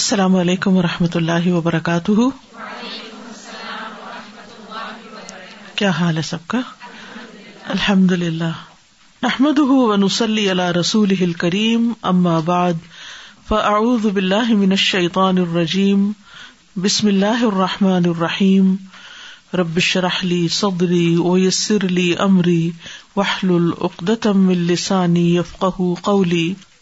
السلام علیکم و رحمۃ اللہ وبرکاتہ کیا حال ہے سب کا الحمد اللہ احمد رسول فاعوذ باللہ من الشیطان الرجیم بسم اللہ الرحمٰن الرحیم رب شرح لی صدری ویسر لی امری وحل یفقہ قولی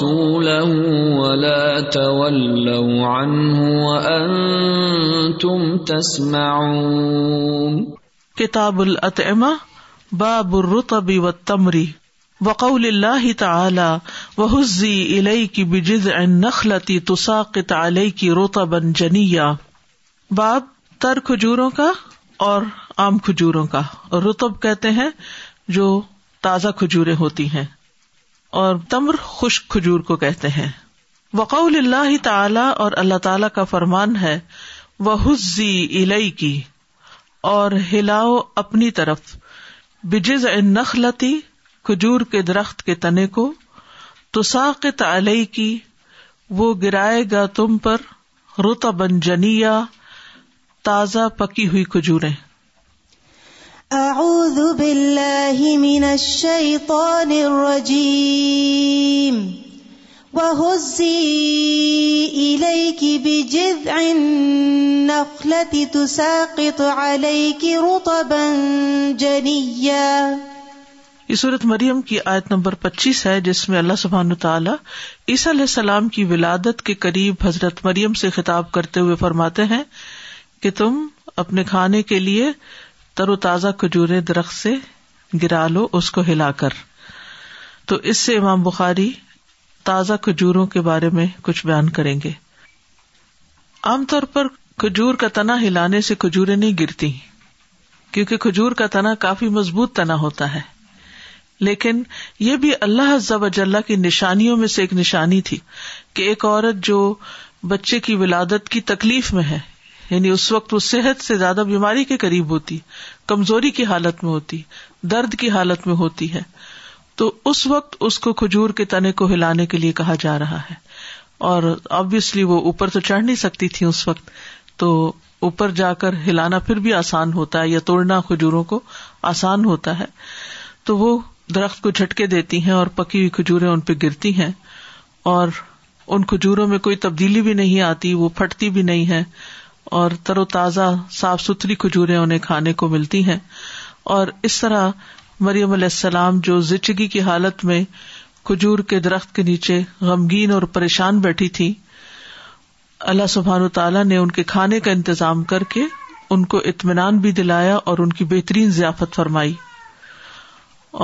تم تسم کتاب العطمہ باب الرطب والتمر وقول اللہ تعالی وحزی الیک بجذع کی تساقط علیک رطبا جنیا باب تر کھجوروں کا اور عام کھجوروں کا رطب کہتے ہیں جو تازہ کھجوریں ہوتی ہیں اور تمر خشک کھجور کو کہتے ہیں وقول اللہ تعالی اور اللہ تعالی کا فرمان ہے وہ حزی الئی کی اور ہلاؤ اپنی طرف بجز نخلتی کھجور کے درخت کے تنے کو تو ساقت تلئی کی وہ گرائے گا تم پر بن جنیا تازہ پکی ہوئی کھجوریں اعوذ باللہ من الشیطان الرجیم وهزي إليك بجذع النخلة تساقط عليك رطبا جنيا یہ صورت مریم کی آیت نمبر پچیس ہے جس میں اللہ سبحان تعالیٰ عیسی علیہ السلام کی ولادت کے قریب حضرت مریم سے خطاب کرتے ہوئے فرماتے ہیں کہ تم اپنے کھانے کے لیے ترو تازہ کھجورے درخت سے گرا لو اس کو ہلا کر تو اس سے امام بخاری تازہ کھجوروں کے بارے میں کچھ بیان کریں گے عام طور پر کھجور کا تنا ہلانے سے کھجورے نہیں گرتی کیونکہ کھجور کا تنا کافی مضبوط تنا ہوتا ہے لیکن یہ بھی اللہ ضب اجلّہ کی نشانیوں میں سے ایک نشانی تھی کہ ایک عورت جو بچے کی ولادت کی تکلیف میں ہے یعنی اس وقت وہ صحت سے زیادہ بیماری کے قریب ہوتی کمزوری کی حالت میں ہوتی درد کی حالت میں ہوتی ہے تو اس وقت اس کو کھجور کے تنے کو ہلانے کے لیے کہا جا رہا ہے اور آبیسلی وہ اوپر تو چڑھ نہیں سکتی تھی اس وقت تو اوپر جا کر ہلانا پھر بھی آسان ہوتا ہے یا توڑنا کھجوروں کو آسان ہوتا ہے تو وہ درخت کو جھٹکے دیتی ہیں اور پکی ہوئی کھجوریں ان پہ گرتی ہیں اور ان کھجوروں میں کوئی تبدیلی بھی نہیں آتی وہ پھٹتی بھی نہیں ہے اور تر و تازہ صاف ستھری کھجوریں انہیں کھانے کو ملتی ہیں اور اس طرح مریم علیہ السلام جو زچگی کی حالت میں کھجور کے درخت کے نیچے غمگین اور پریشان بیٹھی تھی اللہ سبحان تعالیٰ نے ان کے کھانے کا انتظام کر کے ان کو اطمینان بھی دلایا اور ان کی بہترین ضیافت فرمائی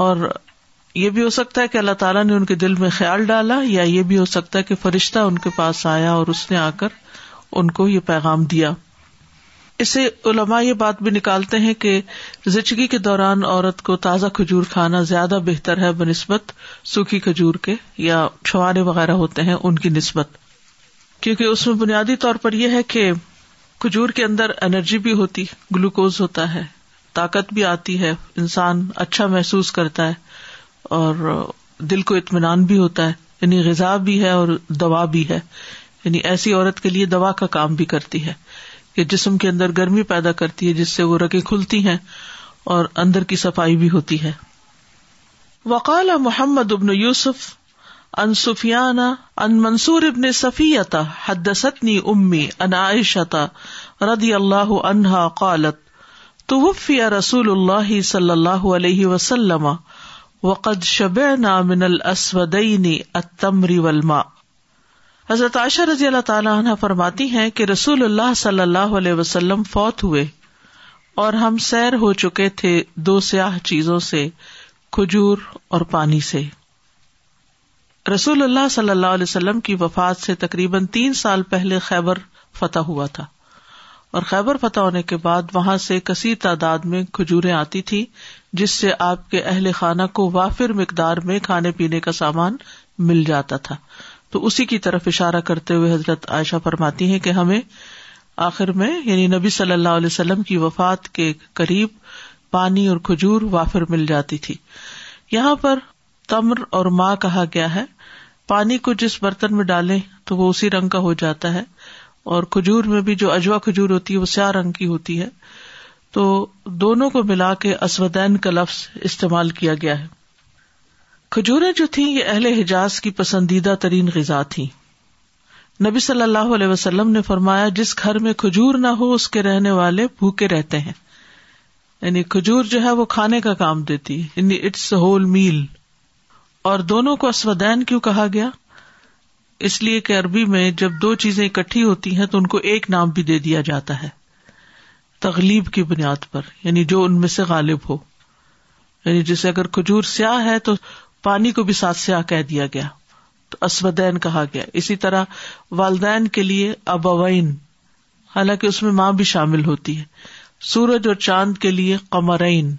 اور یہ بھی ہو سکتا ہے کہ اللہ تعالیٰ نے ان کے دل میں خیال ڈالا یا یہ بھی ہو سکتا ہے کہ فرشتہ ان کے پاس آیا اور اس نے آ کر ان کو یہ پیغام دیا اسے علماء یہ بات بھی نکالتے ہیں کہ زچگی کے دوران عورت کو تازہ کھجور کھانا زیادہ بہتر ہے بہ نسبت سوکھی کھجور کے یا چھوارے وغیرہ ہوتے ہیں ان کی نسبت کیونکہ اس میں بنیادی طور پر یہ ہے کہ کھجور کے اندر انرجی بھی ہوتی گلوکوز ہوتا ہے طاقت بھی آتی ہے انسان اچھا محسوس کرتا ہے اور دل کو اطمینان بھی ہوتا ہے یعنی غذا بھی ہے اور دوا بھی ہے یعنی ایسی عورت کے لیے دوا کا کام بھی کرتی ہے کہ جسم کے اندر گرمی پیدا کرتی ہے جس سے وہ رگیں کھلتی ہیں اور اندر کی صفائی بھی ہوتی ہے وقال محمد ابن یوسف ان سفیانہ ابن منصور ابن حد ستنی امی ان عائشتا ردی اللہ عنہا قالت تو رسول اللہ صلی اللہ علیہ وسلم وقد شبعنا من الاسودین التمر والماء حضرت عائشہ رضی اللہ تعالی عنہ فرماتی ہے کہ رسول اللہ صلی اللہ علیہ وسلم فوت ہوئے اور ہم سیر ہو چکے تھے دو سیاہ چیزوں سے کھجور اور پانی سے رسول اللہ صلی اللہ علیہ وسلم کی وفات سے تقریباً تین سال پہلے خیبر فتح ہوا تھا اور خیبر فتح ہونے کے بعد وہاں سے کثیر تعداد میں کھجوریں آتی تھی جس سے آپ کے اہل خانہ کو وافر مقدار میں کھانے پینے کا سامان مل جاتا تھا تو اسی کی طرف اشارہ کرتے ہوئے حضرت عائشہ فرماتی ہے کہ ہمیں آخر میں یعنی نبی صلی اللہ علیہ وسلم کی وفات کے قریب پانی اور کھجور وافر مل جاتی تھی یہاں پر تمر اور ماں کہا گیا ہے پانی کو جس برتن میں ڈالیں تو وہ اسی رنگ کا ہو جاتا ہے اور کھجور میں بھی جو اجوا کھجور ہوتی ہے وہ سیاہ رنگ کی ہوتی ہے تو دونوں کو ملا کے اسودین کا لفظ استعمال کیا گیا ہے کھجوریں جو تھیں یہ اہل حجاز کی پسندیدہ ترین غذا تھی نبی صلی اللہ علیہ وسلم نے فرمایا جس گھر میں کھجور نہ ہو اس کے رہنے والے بھوکے رہتے ہیں یعنی کھجور جو ہے وہ کھانے کا کام دیتی یعنی اٹس ہول میل اور دونوں کو اسودین کیوں کہا گیا اس لیے کہ عربی میں جب دو چیزیں اکٹھی ہوتی ہیں تو ان کو ایک نام بھی دے دیا جاتا ہے تغلیب کی بنیاد پر یعنی جو ان میں سے غالب ہو یعنی جیسے اگر کھجور سیاہ ہے تو پانی کو بھی ساتھ سیاہ کہہ دیا گیا تو اسودین کہا گیا اسی طرح والدین کے لیے ابوین حالانکہ اس میں ماں بھی شامل ہوتی ہے سورج اور چاند کے لیے قمرین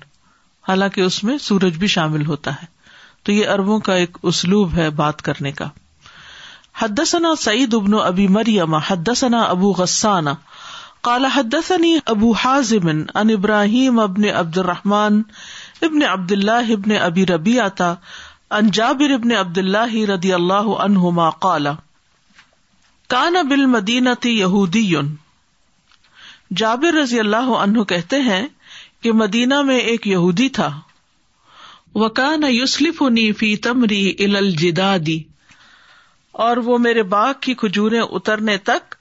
حالانکہ اس میں سورج بھی شامل ہوتا ہے تو یہ اربوں کا ایک اسلوب ہے بات کرنے کا حدثنا سعید ابن ابی مریم حدثنا ابو غسانہ کالا حدثني ابو حازم ان ابراہیم ابن عبد الرحمان ابن عبد اللہ ابن ابی ربی آتا ان جابر ابن عبد اللہ رضی اللہ عنہما قال کان بل مدینہ یہودی جابر رضی اللہ عنہ کہتے ہیں کہ مدینہ میں ایک یہودی تھا وکان یوسلف نی فی تمری ال الجدادی اور وہ میرے باغ کی کھجوریں اترنے تک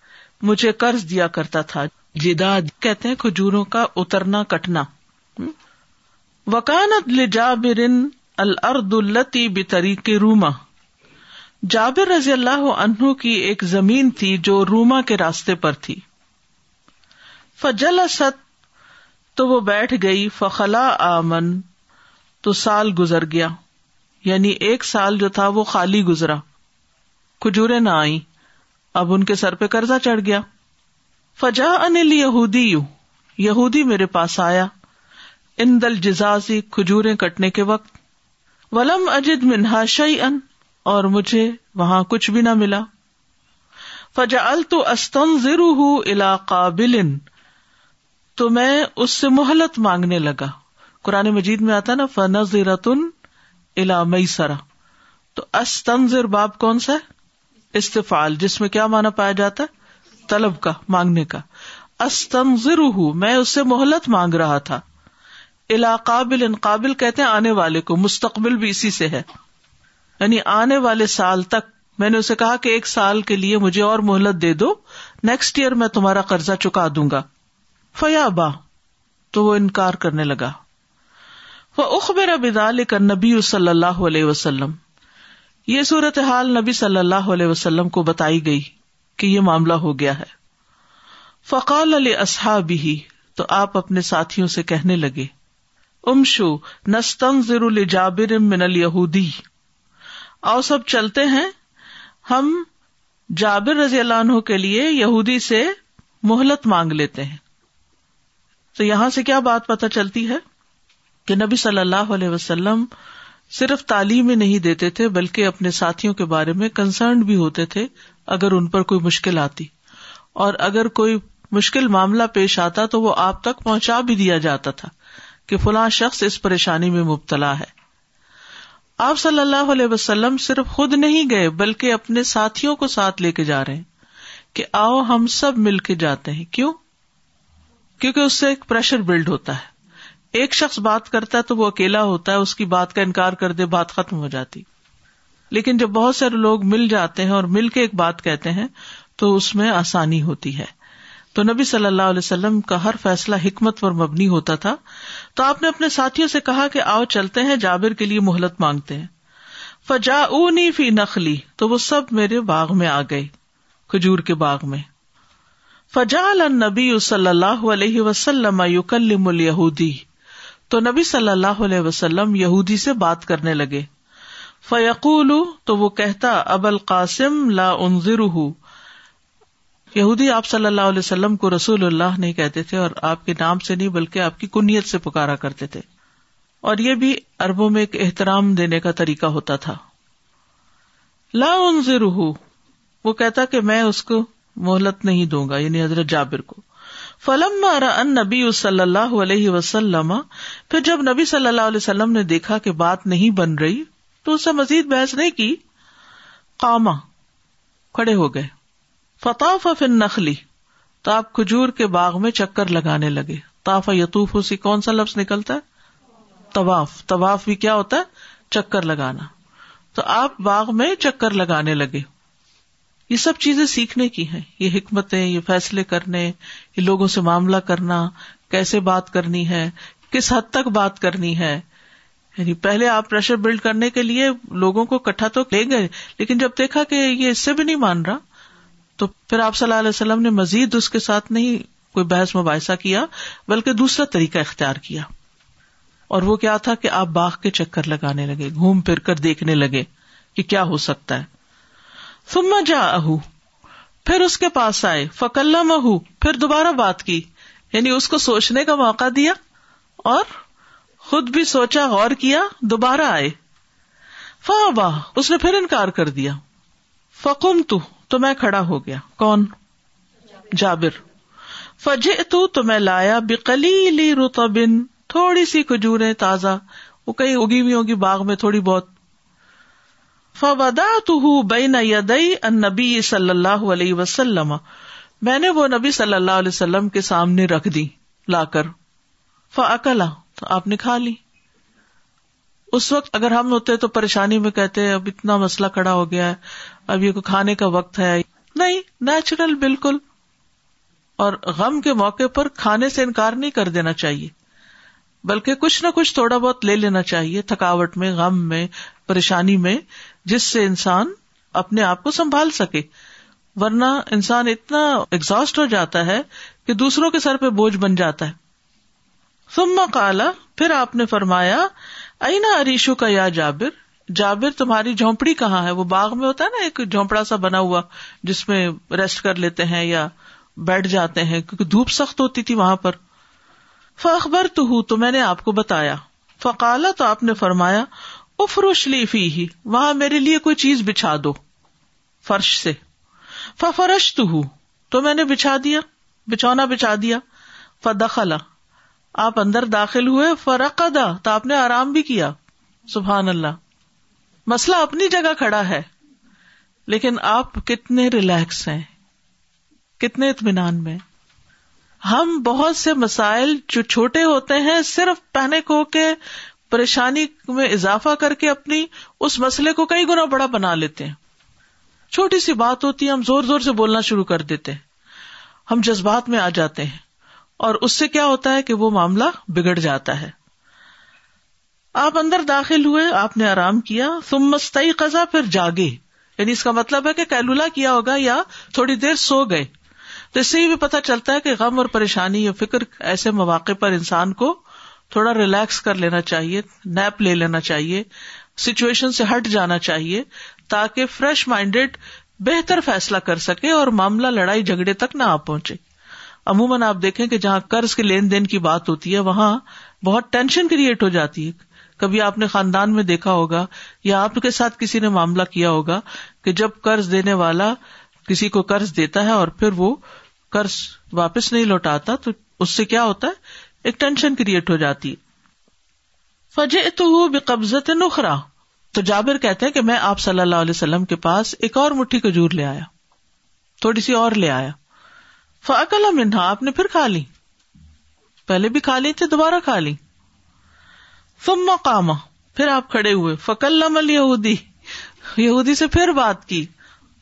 مجھے قرض دیا کرتا تھا جداد کہتے ہیں کھجوروں کا اترنا کٹنا وکانت لجابرن الرد التی بتری روما جابر رضی اللہ عنہ کی ایک زمین تھی جو روما کے راستے پر تھی فجل ست تو وہ بیٹھ گئی فخلا آمن تو سال گزر گیا یعنی ایک سال جو تھا وہ خالی گزرا کھجورے نہ آئی اب ان کے سر پہ قرضہ چڑھ گیا فجا انل یہودی یو یہودی میرے پاس آیا ان دل جزازی کھجورے کٹنے کے وقت ولم اجد منہا شعی ان اور مجھے وہاں کچھ بھی نہ ملا فجا ال تو استن ژر ہُ تو میں اس سے مہلت مانگنے لگا قرآن مجید میں آتا نا فن زرۃن الا میسرا تو استن باب کون سا ہے استفال جس میں کیا مانا پایا جاتا ہے طلب کا مانگنے کا استن ہوں میں اس سے مہلت مانگ رہا تھا الاقابل ان قابل کہتے آنے والے کو مستقبل بھی اسی سے ہے یعنی آنے والے سال تک میں نے اسے کہا کہ ایک سال کے لیے مجھے اور مہلت دے دو نیکسٹ ایئر میں تمہارا قرضہ چکا دوں گا فیا با تو وہ انکار کرنے لگا وہ کر نبی صلی اللہ علیہ وسلم یہ صورت حال نبی صلی اللہ علیہ وسلم کو بتائی گئی کہ یہ معاملہ ہو گیا ہے فقال علیہ اصحابی تو آپ اپنے ساتھیوں سے کہنے لگے امشو ضر الجابر من الہودی او سب چلتے ہیں ہم جابر رضی اللہ عنہ کے لیے یہودی سے مہلت مانگ لیتے ہیں تو یہاں سے کیا بات پتہ چلتی ہے کہ نبی صلی اللہ علیہ وسلم صرف تعلیم ہی نہیں دیتے تھے بلکہ اپنے ساتھیوں کے بارے میں کنسرنڈ بھی ہوتے تھے اگر ان پر کوئی مشکل آتی اور اگر کوئی مشکل معاملہ پیش آتا تو وہ آپ تک پہنچا بھی دیا جاتا تھا کہ فلاں شخص اس پریشانی میں مبتلا ہے آپ صلی اللہ علیہ وسلم صرف خود نہیں گئے بلکہ اپنے ساتھیوں کو ساتھ لے کے جا رہے ہیں کہ آؤ ہم سب مل کے جاتے ہیں کیوں کیونکہ اس سے ایک پریشر بلڈ ہوتا ہے ایک شخص بات کرتا ہے تو وہ اکیلا ہوتا ہے اس کی بات کا انکار کر دے بات ختم ہو جاتی لیکن جب بہت سارے لوگ مل جاتے ہیں اور مل کے ایک بات کہتے ہیں تو اس میں آسانی ہوتی ہے تو نبی صلی اللہ علیہ وسلم کا ہر فیصلہ حکمت پر مبنی ہوتا تھا تو آپ نے اپنے ساتھیوں سے کہا کہ آؤ چلتے ہیں جابر کے لیے مہلت مانگتے ہیں فجا اونی فی نخلی تو وہ سب میرے باغ میں آ گئے کھجور کے باغ میں فجا النبی صلی اللہ علیہ وسلم تو نبی صلی اللہ علیہ وسلم یہودی سے بات کرنے لگے فیقول تو وہ کہتا اب القاسم لا یہودی آپ صلی اللہ علیہ وسلم کو رسول اللہ نہیں کہتے تھے اور آپ کے نام سے نہیں بلکہ آپ کی کنیت سے پکارا کرتے تھے اور یہ بھی اربوں میں ایک احترام دینے کا طریقہ ہوتا تھا لا وہ کہتا کہ میں اس کو مہلت نہیں دوں گا یعنی حضرت جابر کو فلم نبی صلی اللہ علیہ وسلم پھر جب نبی صلی اللہ علیہ وسلم نے دیکھا کہ بات نہیں بن رہی تو اس سے مزید بحث نہیں کی قاما کھڑے ہو گئے فتاف نخلی تو آپ کھجور کے باغ میں چکر لگانے لگے طاف یتوف اسی کون سا لفظ نکلتا ہے طواف طواف بھی کیا ہوتا ہے چکر لگانا تو آپ باغ میں چکر لگانے لگے یہ سب چیزیں سیکھنے کی ہیں یہ حکمتیں یہ فیصلے کرنے یہ لوگوں سے معاملہ کرنا کیسے بات کرنی ہے کس حد تک بات کرنی ہے یعنی پہلے آپ پریشر بلڈ کرنے کے لیے لوگوں کو کٹھا تو لے گئے لیکن جب دیکھا کہ یہ اس سے بھی نہیں مان رہا تو پھر آپ صلی اللہ علیہ وسلم نے مزید اس کے ساتھ نہیں کوئی بحث مباحثہ کیا بلکہ دوسرا طریقہ اختیار کیا اور وہ کیا تھا کہ آپ باغ کے چکر لگانے لگے گھوم پھر کر دیکھنے لگے کہ کیا ہو سکتا ہے جا پھر اس کے پاس آئے فکل مہو پھر دوبارہ بات کی یعنی اس کو سوچنے کا موقع دیا اور خود بھی سوچا غور کیا دوبارہ آئے فا باہ اس نے پھر انکار کر دیا فکم تو تو میں کھڑا ہو گیا کون جابر فجے تو میں ميں لايا رتبن تھوڑی سی كجوريں تازہ وہ کہیں اگی ہوئی ہوگی باغ میں تھوڑی بہت فدا تو صلی نہ علیہ وسلم میں نے وہ نبی صلی اللہ علیہ وسلم کے سامنے رکھ دی لا کر فلا تو آپ نے کھا لی اس وقت اگر ہم ہوتے تو پریشانی میں کہتے اب اتنا مسئلہ کھڑا ہو گیا ہے اب یہ کھانے کا وقت ہے نہیں نیچرل بالکل اور غم کے موقع پر کھانے سے انکار نہیں کر دینا چاہیے بلکہ کچھ نہ کچھ تھوڑا بہت لے لینا چاہیے تھکاوٹ میں غم میں پریشانی میں جس سے انسان اپنے آپ کو سنبھال سکے ورنہ انسان اتنا ایگزاسٹ ہو جاتا ہے کہ دوسروں کے سر پہ بوجھ بن جاتا ہے سما کالا پھر آپ نے فرمایا اینا اریشو کا یا جابر جابر تمہاری جھونپڑی کہاں ہے وہ باغ میں ہوتا ہے نا ایک جھونپڑا سا بنا ہوا جس میں ریسٹ کر لیتے ہیں یا بیٹھ جاتے ہیں کیونکہ دھوپ سخت ہوتی تھی وہاں پر فخبر تو ہوں تو میں نے آپ کو بتایا فقالا تو آپ نے فرمایا لی فی ہی وہاں میرے لیے کوئی چیز بچھا دو فرش سے فرش تو ہوں تو میں نے بچھا دیا بچھونا بچھا دیا فدخلا آپ اندر داخل ہوئے فرق قدا تو آپ نے آرام بھی کیا سبحان اللہ مسئلہ اپنی جگہ کھڑا ہے لیکن آپ کتنے ریلیکس ہیں کتنے اطمینان میں ہم بہت سے مسائل جو چھوٹے ہوتے ہیں صرف پہنے کو کے پریشانی میں اضافہ کر کے اپنی اس مسئلے کو کئی گنا بڑا بنا لیتے ہیں چھوٹی سی بات ہوتی ہے ہم زور زور سے بولنا شروع کر دیتے ہیں ہم جذبات میں آ جاتے ہیں اور اس سے کیا ہوتا ہے کہ وہ معاملہ بگڑ جاتا ہے آپ اندر داخل ہوئے آپ نے آرام کیا تم مستعی قزا پھر جاگے یعنی اس کا مطلب ہے کہ کیلولا کیا ہوگا یا تھوڑی دیر سو گئے تو اس سے بھی پتا چلتا ہے کہ غم اور پریشانی یا فکر ایسے مواقع پر انسان کو تھوڑا ریلیکس کر لینا چاہیے نیپ لے لینا چاہیے سچویشن سے ہٹ جانا چاہیے تاکہ فریش مائنڈیڈ بہتر فیصلہ کر سکے اور معاملہ لڑائی جھگڑے تک نہ آ پہنچے عموماً آپ دیکھیں کہ جہاں قرض کے لین دین کی بات ہوتی ہے وہاں بہت ٹینشن کریٹ ہو جاتی ہے کبھی آپ نے خاندان میں دیکھا ہوگا یا آپ کے ساتھ کسی نے معاملہ کیا ہوگا کہ جب قرض دینے والا کسی کو قرض دیتا ہے اور پھر وہ قرض واپس نہیں لوٹاتا تو اس سے کیا ہوتا ہے ایک ٹینشن کریٹ ہو جاتی فجے تو وہ بے قبضت نخرا تو جابر کہتے ہیں کہ میں آپ صلی اللہ علیہ وسلم کے پاس ایک اور مٹھی کھجور لے آیا تھوڑی سی اور لے آیا فکل منہا آپ نے پھر کھا لی پہلے بھی کھا لی تھی دوبارہ کھا لی کاما پھر آپ کھڑے ہوئے فکل یہودی یہودی سے پھر بات کی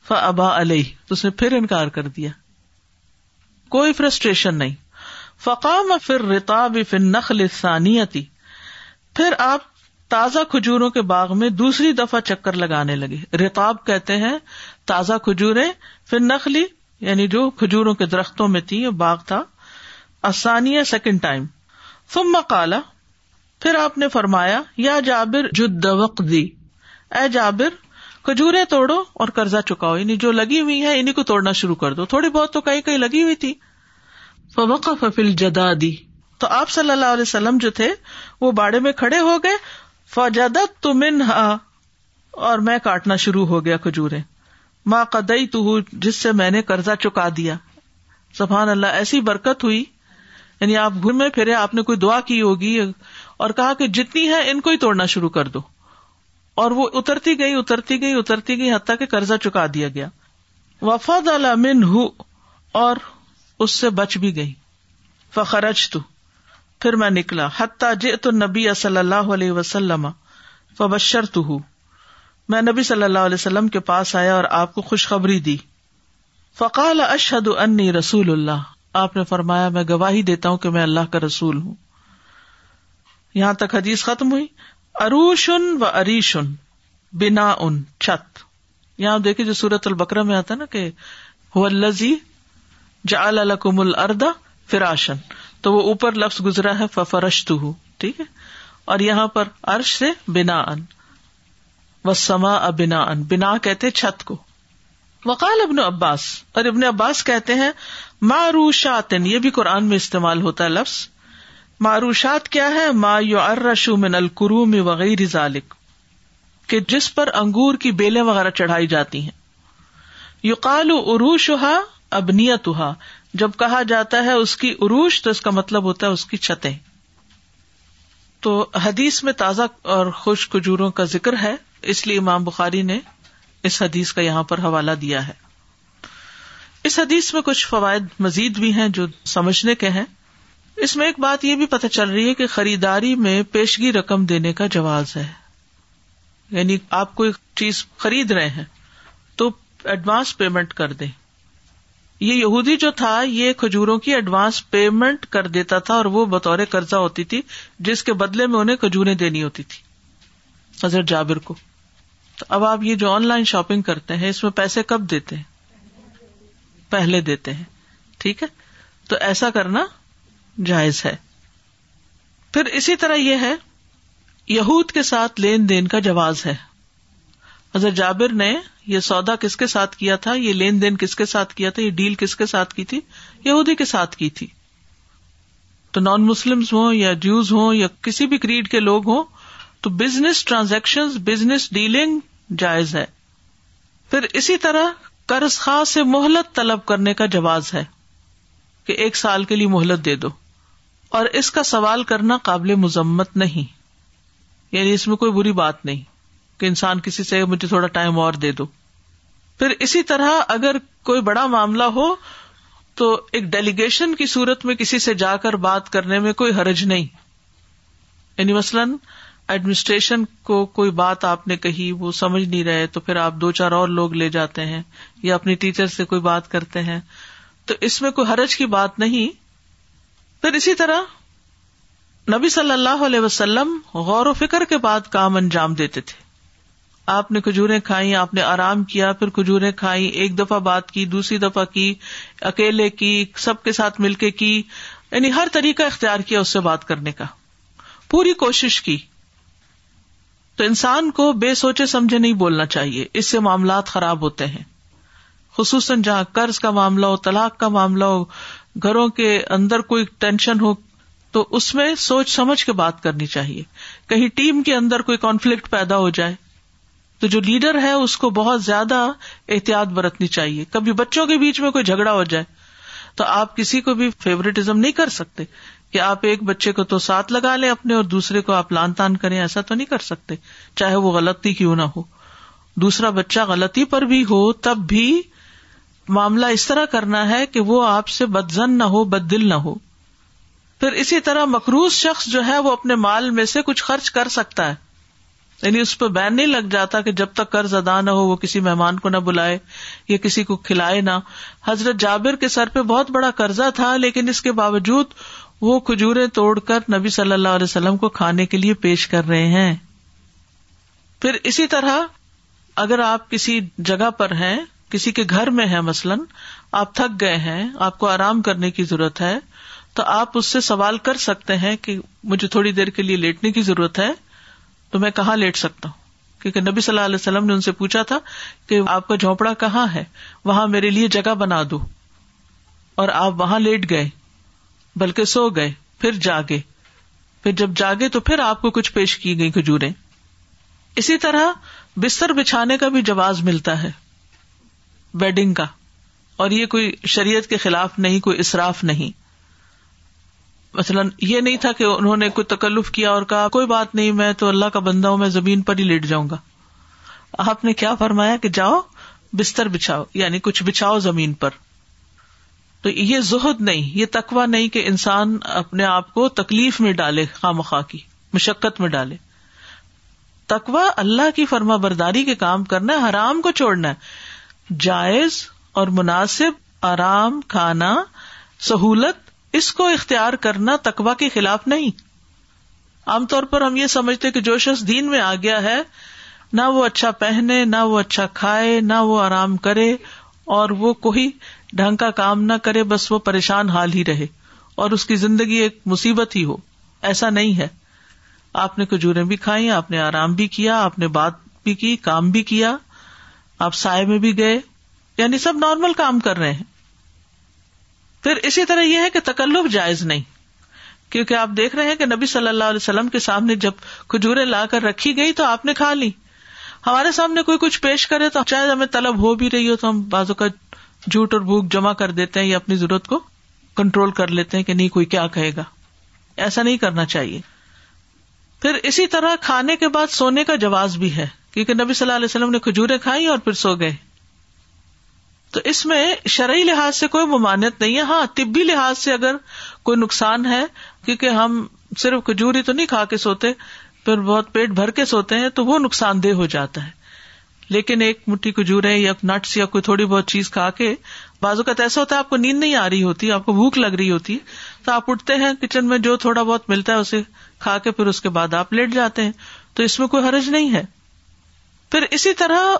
فبا علی انکار کر دیا کوئی فرسٹریشن نہیں فقام پھر رتاب پھر نقل ثانیتی پھر آپ تازہ کھجوروں کے باغ میں دوسری دفعہ چکر لگانے لگے رتاب کہتے ہیں تازہ کھجورے پھر نقلی یعنی جو کھجوروں کے درختوں میں تھی باغ تھا آسانی سیکنڈ ٹائم ثم کالا پھر آپ نے فرمایا یا جابر جد دی اے جابر کھجورے توڑو اور قرضہ چکاؤ یعنی جو لگی ہوئی ہے انہیں کو توڑنا شروع کر دو تھوڑی بہت تو کہیں کہیں لگی ہوئی تھی فوق فل جدا دی تو آپ صلی اللہ علیہ وسلم جو تھے وہ باڑے میں کھڑے ہو گئے فجد تم اور میں کاٹنا شروع ہو گیا کھجورے ماں تو جس سے میں نے قرضہ چکا دیا سبحان اللہ ایسی برکت ہوئی یعنی آپ گھومے پھرے آپ نے کوئی دعا کی ہوگی اور کہا کہ جتنی ہے ان کو ہی توڑنا شروع کر دو اور وہ اترتی گئی اترتی گئی اترتی گئی حتیٰ کہ قرضہ چکا دیا گیا وفاد الامن ہوں اور اس سے بچ بھی گئی فخرج تو پھر میں نکلا حتیٰ جے تو نبی صلی اللہ علیہ وسلم فبشر تو ہوں میں نبی صلی اللہ علیہ وسلم کے پاس آیا اور آپ کو خوشخبری دی فقال اشحد انی رسول اللہ آپ نے فرمایا میں گواہی دیتا ہوں کہ میں اللہ کا رسول ہوں یہاں تک حدیث ختم ہوئی اروش ان و اریشن بنا ان چھت یہاں دیکھی جو سورت البکر میں آتا نا کہ وہ الزی جا مل الردا فراشن تو وہ اوپر لفظ گزرا ہے فرشت اور یہاں پر ارش سے بنا ان سما ابنا ان بنا کہتے چھت کو وقال ابن عباس اور ابن عباس کہتے ہیں ما یہ بھی قرآن میں استعمال ہوتا ہے لفظ معروشات کیا ہے ما یو ارشو من ذالک کہ جس پر انگور کی بیلیں وغیرہ چڑھائی جاتی ہیں یو قال و جب کہا جاتا ہے اس کی عروش تو اس کا مطلب ہوتا ہے اس کی چھتیں تو حدیث میں تازہ اور خوش کجوروں کا ذکر ہے اس لیے امام بخاری نے اس حدیث کا یہاں پر حوالہ دیا ہے اس حدیث میں کچھ فوائد مزید بھی ہیں جو سمجھنے کے ہیں اس میں ایک بات یہ بھی پتہ چل رہی ہے کہ خریداری میں پیشگی رقم دینے کا جواز ہے یعنی آپ کوئی چیز خرید رہے ہیں تو ایڈوانس پیمنٹ کر دیں یہ یہودی جو تھا یہ کھجوروں کی ایڈوانس پیمنٹ کر دیتا تھا اور وہ بطور قرضہ ہوتی تھی جس کے بدلے میں انہیں کھجوریں دینی ہوتی تھی حضرت جابر کو تو اب آپ یہ جو آن لائن شاپنگ کرتے ہیں اس میں پیسے کب دیتے ہیں پہلے دیتے ہیں ٹھیک ہے تو ایسا کرنا جائز ہے پھر اسی طرح یہ ہے یہود کے ساتھ لین دین کا جواز ہے اظہر جابر نے یہ سودا کس کے ساتھ کیا تھا یہ لین دین کس کے ساتھ کیا تھا یہ ڈیل کس کے ساتھ کی تھی یہودی کے ساتھ کی تھی تو نان مسلم ہوں یا جوز ہوں یا کسی بھی کریڈ کے لوگ ہوں تو بزنس ٹرانزیکشن بزنس ڈیلنگ جائز ہے پھر اسی طرح قرض خواہ سے مہلت طلب کرنے کا جواز ہے کہ ایک سال کے لیے مہلت دے دو اور اس کا سوال کرنا قابل مزمت نہیں یعنی اس میں کوئی بری بات نہیں کہ انسان کسی سے مجھے تھوڑا ٹائم اور دے دو پھر اسی طرح اگر کوئی بڑا معاملہ ہو تو ایک ڈیلیگیشن کی صورت میں کسی سے جا کر بات کرنے میں کوئی حرج نہیں یعنی مثلاً ایڈمنسٹریشن کو کوئی بات آپ نے کہی وہ سمجھ نہیں رہے تو پھر آپ دو چار اور لوگ لے جاتے ہیں یا اپنی ٹیچر سے کوئی بات کرتے ہیں تو اس میں کوئی حرج کی بات نہیں پھر اسی طرح نبی صلی اللہ علیہ وسلم غور و فکر کے بعد کام انجام دیتے تھے آپ نے کھجوریں کھائیں آپ نے آرام کیا پھر کھجوریں کھائیں ایک دفعہ بات کی دوسری دفعہ کی اکیلے کی سب کے ساتھ مل کے کی یعنی ہر طریقہ اختیار کیا اس سے بات کرنے کا پوری کوشش کی تو انسان کو بے سوچے سمجھے نہیں بولنا چاہیے اس سے معاملات خراب ہوتے ہیں خصوصاً جہاں قرض کا معاملہ ہو طلاق کا معاملہ ہو گھروں کے اندر کوئی ٹینشن ہو تو اس میں سوچ سمجھ کے بات کرنی چاہیے کہیں ٹیم کے اندر کوئی کانفلکٹ پیدا ہو جائے تو جو لیڈر ہے اس کو بہت زیادہ احتیاط برتنی چاہیے کبھی بچوں کے بیچ میں کوئی جھگڑا ہو جائے تو آپ کسی کو بھی فیوریٹزم نہیں کر سکتے کہ آپ ایک بچے کو تو ساتھ لگا لیں اپنے اور دوسرے کو آپ لان تان کریں ایسا تو نہیں کر سکتے چاہے وہ غلطی کیوں نہ ہو دوسرا بچہ غلطی پر بھی ہو تب بھی معاملہ اس طرح کرنا ہے کہ وہ آپ سے بدزن نہ ہو بد دل نہ ہو پھر اسی طرح مقروض شخص جو ہے وہ اپنے مال میں سے کچھ خرچ کر سکتا ہے یعنی اس پہ بین نہیں لگ جاتا کہ جب تک قرض ادا نہ ہو وہ کسی مہمان کو نہ بلائے یا کسی کو کھلائے نہ حضرت جابر کے سر پہ بہت بڑا قرضہ تھا لیکن اس کے باوجود وہ کھجورے توڑ کر نبی صلی اللہ علیہ وسلم کو کھانے کے لیے پیش کر رہے ہیں پھر اسی طرح اگر آپ کسی جگہ پر ہیں کسی کے گھر میں ہیں مثلاً آپ تھک گئے ہیں آپ کو آرام کرنے کی ضرورت ہے تو آپ اس سے سوال کر سکتے ہیں کہ مجھے تھوڑی دیر کے لیے لیٹنے کی ضرورت ہے تو میں کہاں لیٹ سکتا ہوں کیونکہ نبی صلی اللہ علیہ وسلم نے ان سے پوچھا تھا کہ آپ کا جھونپڑا کہاں ہے وہاں میرے لیے جگہ بنا دو اور آپ وہاں لیٹ گئے بلکہ سو گئے پھر جاگے پھر جب جاگے تو پھر آپ کو کچھ پیش کی گئی کھجوریں اسی طرح بستر بچھانے کا بھی جواز ملتا ہے بیڈنگ کا اور یہ کوئی شریعت کے خلاف نہیں کوئی اصراف نہیں مثلاً یہ نہیں تھا کہ انہوں نے کوئی تکلف کیا اور کہا کوئی بات نہیں میں تو اللہ کا بندہ ہوں میں زمین پر ہی لیٹ جاؤں گا آپ نے کیا فرمایا کہ جاؤ بستر بچھاؤ یعنی کچھ بچھاؤ زمین پر تو یہ زہد نہیں یہ تقوا نہیں کہ انسان اپنے آپ کو تکلیف میں ڈالے خواہ کی مشقت میں ڈالے تقوا اللہ کی فرما برداری کے کام کرنا ہے حرام کو چھوڑنا ہے جائز اور مناسب آرام کھانا سہولت اس کو اختیار کرنا تقوا کے خلاف نہیں عام طور پر ہم یہ سمجھتے کہ جو شخص دین میں آ گیا ہے نہ وہ اچھا پہنے نہ وہ اچھا کھائے نہ وہ آرام کرے اور وہ کوئی ڈھنگ کا کام نہ کرے بس وہ پریشان حال ہی رہے اور اس کی زندگی ایک مصیبت ہی ہو ایسا نہیں ہے آپ نے کھجورے بھی کھائی آپ نے آرام بھی کیا آپ نے بات بھی کی کام بھی کیا آپ سائے میں بھی گئے یعنی سب نارمل کام کر رہے ہیں پھر اسی طرح یہ ہے کہ تکلف جائز نہیں کیونکہ آپ دیکھ رہے ہیں کہ نبی صلی اللہ علیہ وسلم کے سامنے جب کھجورے لا کر رکھی گئی تو آپ نے کھا لی ہمارے سامنے کوئی کچھ پیش کرے تو چاہے ہمیں طلب ہو بھی رہی ہو تو ہم بازو کا جھوٹ اور بھوک جمع کر دیتے ہیں یا اپنی ضرورت کو کنٹرول کر لیتے ہیں کہ نہیں کوئی کیا کہے گا ایسا نہیں کرنا چاہیے پھر اسی طرح کھانے کے بعد سونے کا جواز بھی ہے کیونکہ نبی صلی اللہ علیہ وسلم نے کھجورے کھائی اور پھر سو گئے تو اس میں شرعی لحاظ سے کوئی ممانعت نہیں ہے ہاں طبی لحاظ سے اگر کوئی نقصان ہے کیونکہ ہم صرف کھجوری تو نہیں کھا کے سوتے پھر بہت پیٹ بھر کے سوتے ہیں تو وہ نقصان دہ ہو جاتا ہے لیکن ایک مٹھی کھجورے یا نٹس یا کوئی تھوڑی بہت چیز کھا کے بازو کا ایسا ہوتا ہے آپ کو نیند نہیں آ رہی ہوتی آپ کو بھوک لگ رہی ہوتی تو آپ اٹھتے ہیں کچن میں جو تھوڑا بہت ملتا ہے اسے کھا کے پھر اس کے بعد آپ لیٹ جاتے ہیں تو اس میں کوئی حرج نہیں ہے پھر اسی طرح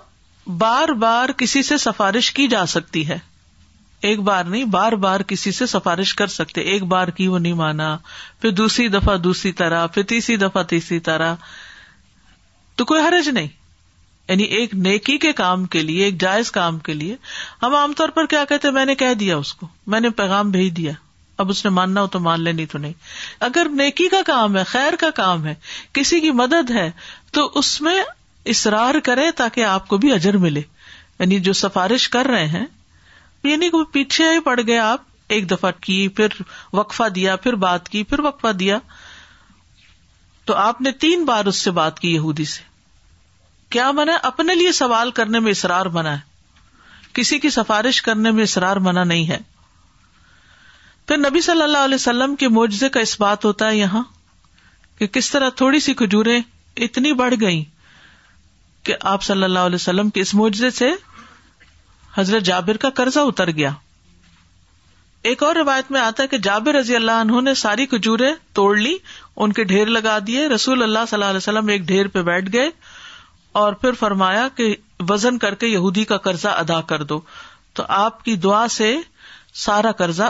بار بار کسی سے سفارش کی جا سکتی ہے ایک بار نہیں بار بار کسی سے سفارش کر سکتے ایک بار کی وہ نہیں مانا پھر دوسری دفعہ دوسری طرح پھر تیسری دفعہ تیسری طرح تو کوئی حرج نہیں یعنی ایک نیکی کے کام کے لیے ایک جائز کام کے لیے ہم عام طور پر کیا کہتے میں نے کہہ دیا اس کو میں نے پیغام بھیج دیا اب اس نے ماننا ہو تو مان لینی تو نہیں اگر نیکی کا کام ہے خیر کا کام ہے کسی کی مدد ہے تو اس میں اصرار کرے تاکہ آپ کو بھی اجر ملے یعنی جو سفارش کر رہے ہیں یعنی کہ پیچھے ہی پڑ گئے آپ ایک دفعہ کی پھر وقفہ دیا پھر بات کی پھر وقفہ دیا تو آپ نے تین بار اس سے بات کی یہودی سے کیا منع اپنے لیے سوال کرنے میں اصرار منع ہے کسی کی سفارش کرنے میں اصرار منع نہیں ہے پھر نبی صلی اللہ علیہ وسلم کے معجزے کا اس بات ہوتا ہے یہاں کہ کس طرح تھوڑی سی کھجورے اتنی بڑھ گئی کہ آپ صلی اللہ علیہ وسلم کے اس معجزے سے حضرت جابر کا قرضہ اتر گیا ایک اور روایت میں آتا ہے کہ جابر رضی اللہ عنہ نے ساری کھجورے توڑ لی ان کے ڈھیر لگا دیے رسول اللہ صلی اللہ علیہ وسلم ایک ڈھیر پہ بیٹھ گئے اور پھر فرمایا کہ وزن کر کے یہودی کا قرضہ ادا کر دو تو آپ کی دعا سے سارا قرضہ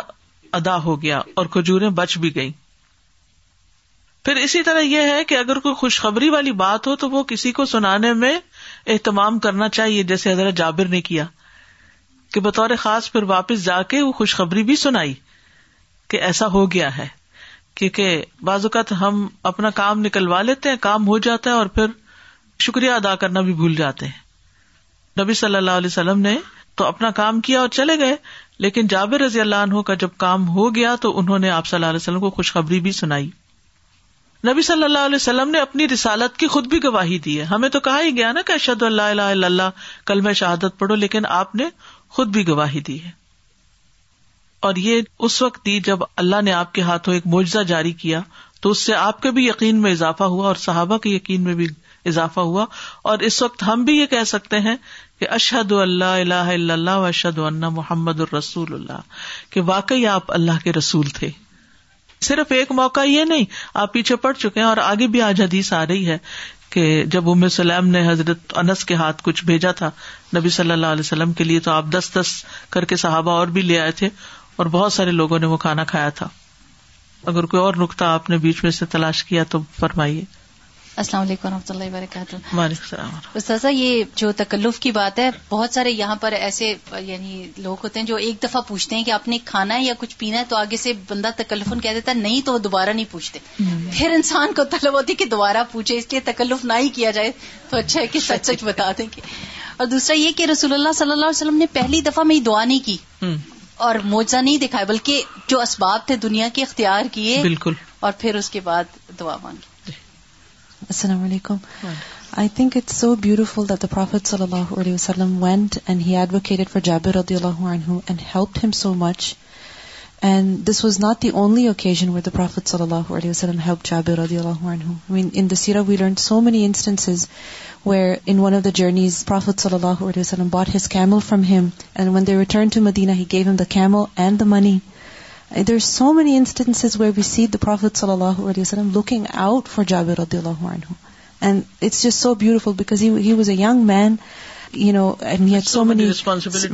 ادا ہو گیا اور کھجوریں بچ بھی گئی پھر اسی طرح یہ ہے کہ اگر کوئی خوشخبری والی بات ہو تو وہ کسی کو سنانے میں اہتمام کرنا چاہیے جیسے حضرت جابر نے کیا کہ بطور خاص پھر واپس جا کے وہ خوشخبری بھی سنائی کہ ایسا ہو گیا ہے کیونکہ بعض اوقات ہم اپنا کام نکلوا لیتے ہیں کام ہو جاتا ہے اور پھر شکریہ ادا کرنا بھی بھول جاتے ہیں نبی صلی اللہ علیہ وسلم نے تو اپنا کام کیا اور چلے گئے لیکن جاب رضی اللہ عنہ کا جب کام ہو گیا تو انہوں نے آپ صلی اللہ علیہ وسلم کو خوشخبری بھی سنائی نبی صلی اللہ علیہ وسلم نے اپنی رسالت کی خود بھی گواہی دی ہے ہمیں تو کہا ہی گیا نا کہ اشد اللہ الہ الا اللہ کل میں شہادت پڑھو لیکن آپ نے خود بھی گواہی دی ہے اور یہ اس وقت دی جب اللہ نے آپ کے ہاتھوں ایک معجزہ جاری کیا تو اس سے آپ کے بھی یقین میں اضافہ ہوا اور صحابہ کے یقین میں بھی اضافہ ہوا اور اس وقت ہم بھی یہ کہہ سکتے ہیں کہ اشد اللہ اللہ اللہ اشد اللہ محمد الرسول اللہ کہ واقعی آپ اللہ کے رسول تھے صرف ایک موقع یہ نہیں آپ پیچھے پڑ چکے ہیں اور آگے بھی آج حدیث آ رہی ہے کہ جب ام سلیم نے حضرت انس کے ہاتھ کچھ بھیجا تھا نبی صلی اللہ علیہ وسلم کے لیے تو آپ دس دس کر کے صحابہ اور بھی لے آئے تھے اور بہت سارے لوگوں نے وہ کھانا کھایا تھا اگر کوئی اور نقطہ آپ نے بیچ میں سے تلاش کیا تو فرمائیے السلام علیکم و رحمۃ اللہ وبرکاتہ استاذہ یہ جو تکلف کی بات ہے بہت سارے یہاں پر ایسے یعنی لوگ ہوتے ہیں جو ایک دفعہ پوچھتے ہیں کہ آپ نے کھانا ہے یا کچھ پینا ہے تو آگے سے بندہ تکلف کہہ دیتا ہے نہیں تو وہ دوبارہ نہیں پوچھتے پھر انسان کو طلب ہوتی ہے کہ دوبارہ پوچھے اس لیے تکلف نہ ہی کیا جائے تو اچھا ہے کہ سچ سچ بتا دیں گے اور دوسرا یہ کہ رسول اللہ صلی اللہ علیہ وسلم نے پہلی دفعہ میں دعا نہیں کی اور موجا نہیں دکھایا بلکہ جو اسباب تھے دنیا کے اختیار کیے بالکل اور پھر اس کے بعد دعا مانگی السلام علیکم I think it's so beautiful that the prophet صلی اللہ علیہ وسلم went and he advocated for Jabir رضی اللہ عنہ and help him so much and this was not the only occasion with the prophet صلی اللہ علیہ وسلم ہیلپ جابر رضی in the main in the Sierra we learn so many instances where in one of the journeys prophet صلی اللہ علیہ وسلم bought his camel from him and when they return to Medina he gave him the camel and the money so many instance we see صلی اللہ علیہ وسلم looking out for him so but a young man so many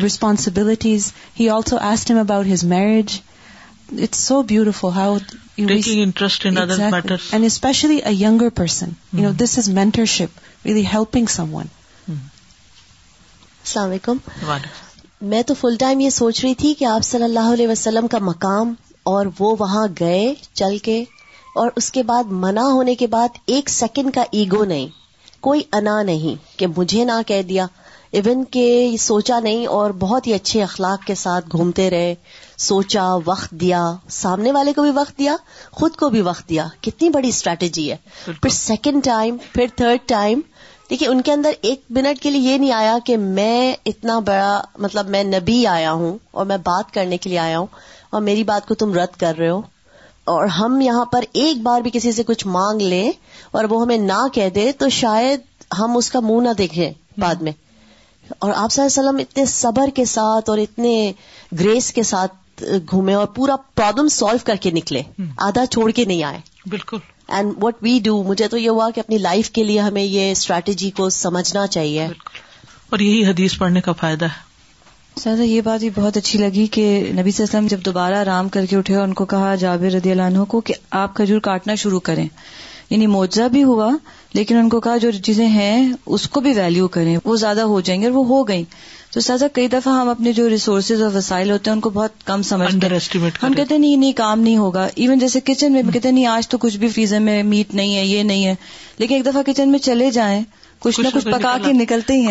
responsibilities he also asked him about his marriage it's so beautiful how and especially a younger person you know this is mentorship within someone السلام علیکم میں تو full time یہ سوچ رہی تھی کہ آپ صلی اللہ علیہ وسلم کا مقام اور وہ وہاں گئے چل کے اور اس کے بعد منع ہونے کے بعد ایک سیکنڈ کا ایگو نہیں کوئی انا نہیں کہ مجھے نہ کہہ دیا ایون کہ سوچا نہیں اور بہت ہی اچھے اخلاق کے ساتھ گھومتے رہے سوچا وقت دیا سامنے والے کو بھی وقت دیا خود کو بھی وقت دیا کتنی بڑی اسٹریٹجی ہے پھر سیکنڈ ٹائم پھر تھرڈ ٹائم ان کے اندر ایک منٹ کے لیے یہ نہیں آیا کہ میں اتنا بڑا مطلب میں نبی آیا ہوں اور میں بات کرنے کے لیے آیا ہوں اور میری بات کو تم رد کر رہے ہو اور ہم یہاں پر ایک بار بھی کسی سے کچھ مانگ لیں اور وہ ہمیں نہ کہہ دے تو شاید ہم اس کا منہ نہ دیکھیں بعد میں اور آپ صلی اللہ علیہ وسلم اتنے صبر کے ساتھ اور اتنے گریس کے ساتھ گھومے اور پورا پرابلم سالو کر کے نکلے آدھا چھوڑ کے نہیں آئے بالکل اینڈ وٹ وی ڈو مجھے تو یہ ہوا کہ اپنی لائف کے لیے ہمیں یہ اسٹریٹجی کو سمجھنا چاہیے اور یہی حدیث پڑھنے کا فائدہ ہے سر یہ بات بھی بہت اچھی لگی کہ نبی صلی اللہ علیہ وسلم جب دوبارہ آرام کر کے اٹھے ان کو کہا جابر عنہ کو کہ آپ کھجور کاٹنا شروع کریں یعنی معجزہ بھی ہوا لیکن ان کو کہا جو چیزیں ہیں اس کو بھی ویلو کریں وہ زیادہ ہو جائیں گے اور وہ ہو گئیں تو سہذا کئی دفعہ ہم اپنے جو ریسورسز اور وسائل ہوتے ہیں ان کو بہت کم سمجھتے ہیں ہم کہتے ہیں نہیں کام نہیں ہوگا ایون جیسے کچن میں کہتے ہیں نہیں آج تو کچھ بھی فریزر میں میٹ نہیں ہے یہ نہیں ہے لیکن ایک دفعہ کچن میں چلے جائیں کچھ نہ کچھ پکا کے نکلتے ہی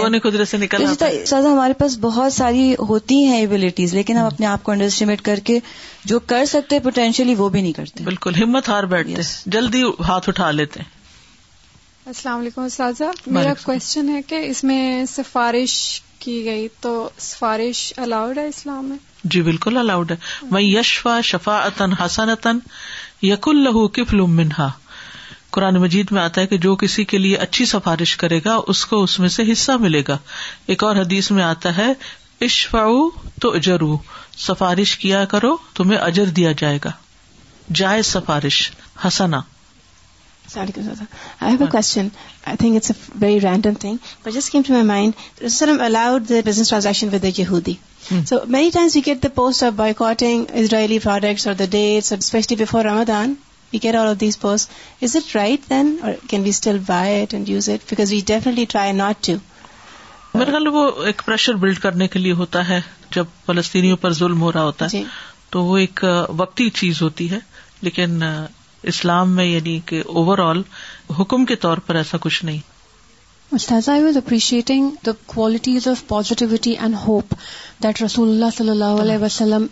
ہمارے پاس بہت ساری ہوتی ہیں ایبلٹیز لیکن ہم اپنے آپ کو انڈر اسٹیمیٹ کر کے جو کر سکتے پوٹینشلی وہ بھی نہیں کرتے بالکل ہمت ہار بیٹھ جلدی ہاتھ اٹھا لیتے ہیں السلام علیکم اساتذہ میرا کوشچن ہے کہ اس میں سفارش کی گئی تو سفارش الاؤڈ ہے اسلام میں جی بالکل الاؤڈ ہے میں یشفا شفا عطن حسن عطن یق کفل منہا قرآن مجید میں آتا ہے کہ جو کسی کے لیے اچھی سفارش کرے گا اس کو اس میں سے حصہ ملے گا ایک اور حدیث میں آتا ہے عشف تو اجر سفارش کیا کرو تمہیں اجر دیا جائے گا جائز سفارش حسنا جب فلسطینیوں پر ظلم ہو رہا ہوتا ہے تو وہ ایک وقتی چیز ہوتی ہے اسلام میں یعنی کہ اوور آل حکم کے طور پر ایسا کچھ نہیں I was appreciating the qualities of positivity and hope that رسول اللہ صلی اللہ علیہ وسلم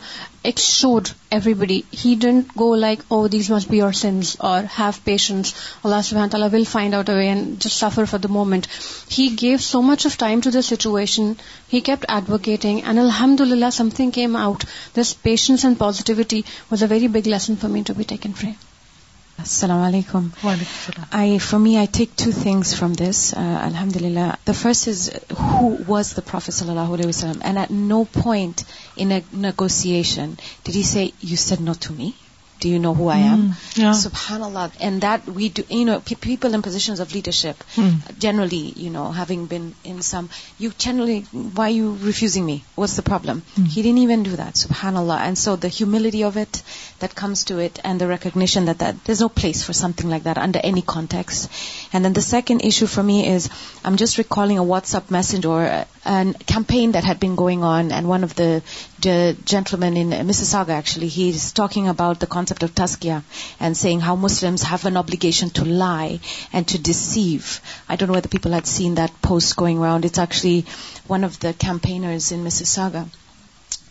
ایک should everybody he didn't go like oh these must be your sons or have patience اللہ تعالیٰ will find out a way and just suffer for the moment he gave so much of time to the situation he kept advocating and الحمد للہ something came out this patience and positivity was a very big lesson for me to be taken from السلام علیکم I for me I take two things from this الحمد للہ the first is who was the prophet صلی اللہ علیہ وسلم and at no point in negotiation did you said no to me پیپلشنس of leadership generally why you ریفنگ me what's the problem you when do that so hand and so دلیٹی of it دمس to it and the recognition that this no place for something like دنڈر in contact and then the second issue for me is ice recalling a WhatsApp میسنجرپین then going on and one of the The gentleman in uh, Mississauga, actually, he is talking about the concept of tazkiyah and saying how Muslims have an obligation to lie and to deceive. I don't know whether people had seen that post going around. It's actually one of the campaigners in Mississauga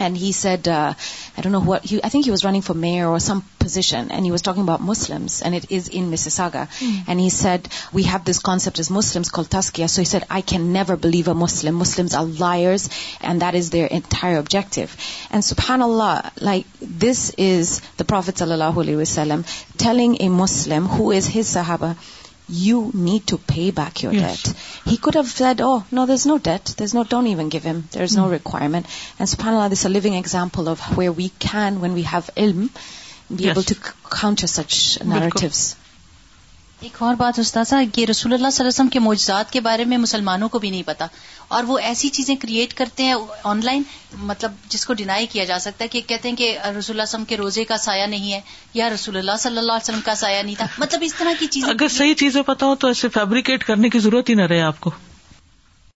and he said, uh, I don't know what, I think he was running for mayor or some position, and he was talking about Muslims, and it is in Mississauga. Mm. And he said, we have this concept as Muslims called tazkiyah. So he said, I can never believe a Muslim. Muslims are liars, and that is their entire objective. And subhanAllah, like, this is the Prophet sallallahu alaihi wasallam telling a Muslim who is his sahaba, you need to pay back your debt. He could have said, oh, no, there's no debt. There's no, don't even give him. There's no hmm. requirement. And subhanAllah, this is a living example of where we can, when we have ilm, be able to counter such narratives. ایک اور بات یہ رسول اللہ صلی اللہ علیہ وسلم کے معجزات کے بارے میں مسلمانوں کو بھی نہیں پتا اور وہ ایسی چیزیں کریٹ کرتے ہیں آن لائن مطلب جس کو ڈینائی کیا جا سکتا ہے کہ کہتے ہیں کہ رسول اللہ وسلم کے روزے کا سایہ نہیں ہے یا رسول اللہ صلی اللہ علیہ وسلم کا سایہ نہیں تھا مطلب اس طرح کی چیزیں اگر صحیح چیزیں پتا ہو تو ایسے فیبریکیٹ کرنے کی ضرورت ہی نہ رہے آپ کو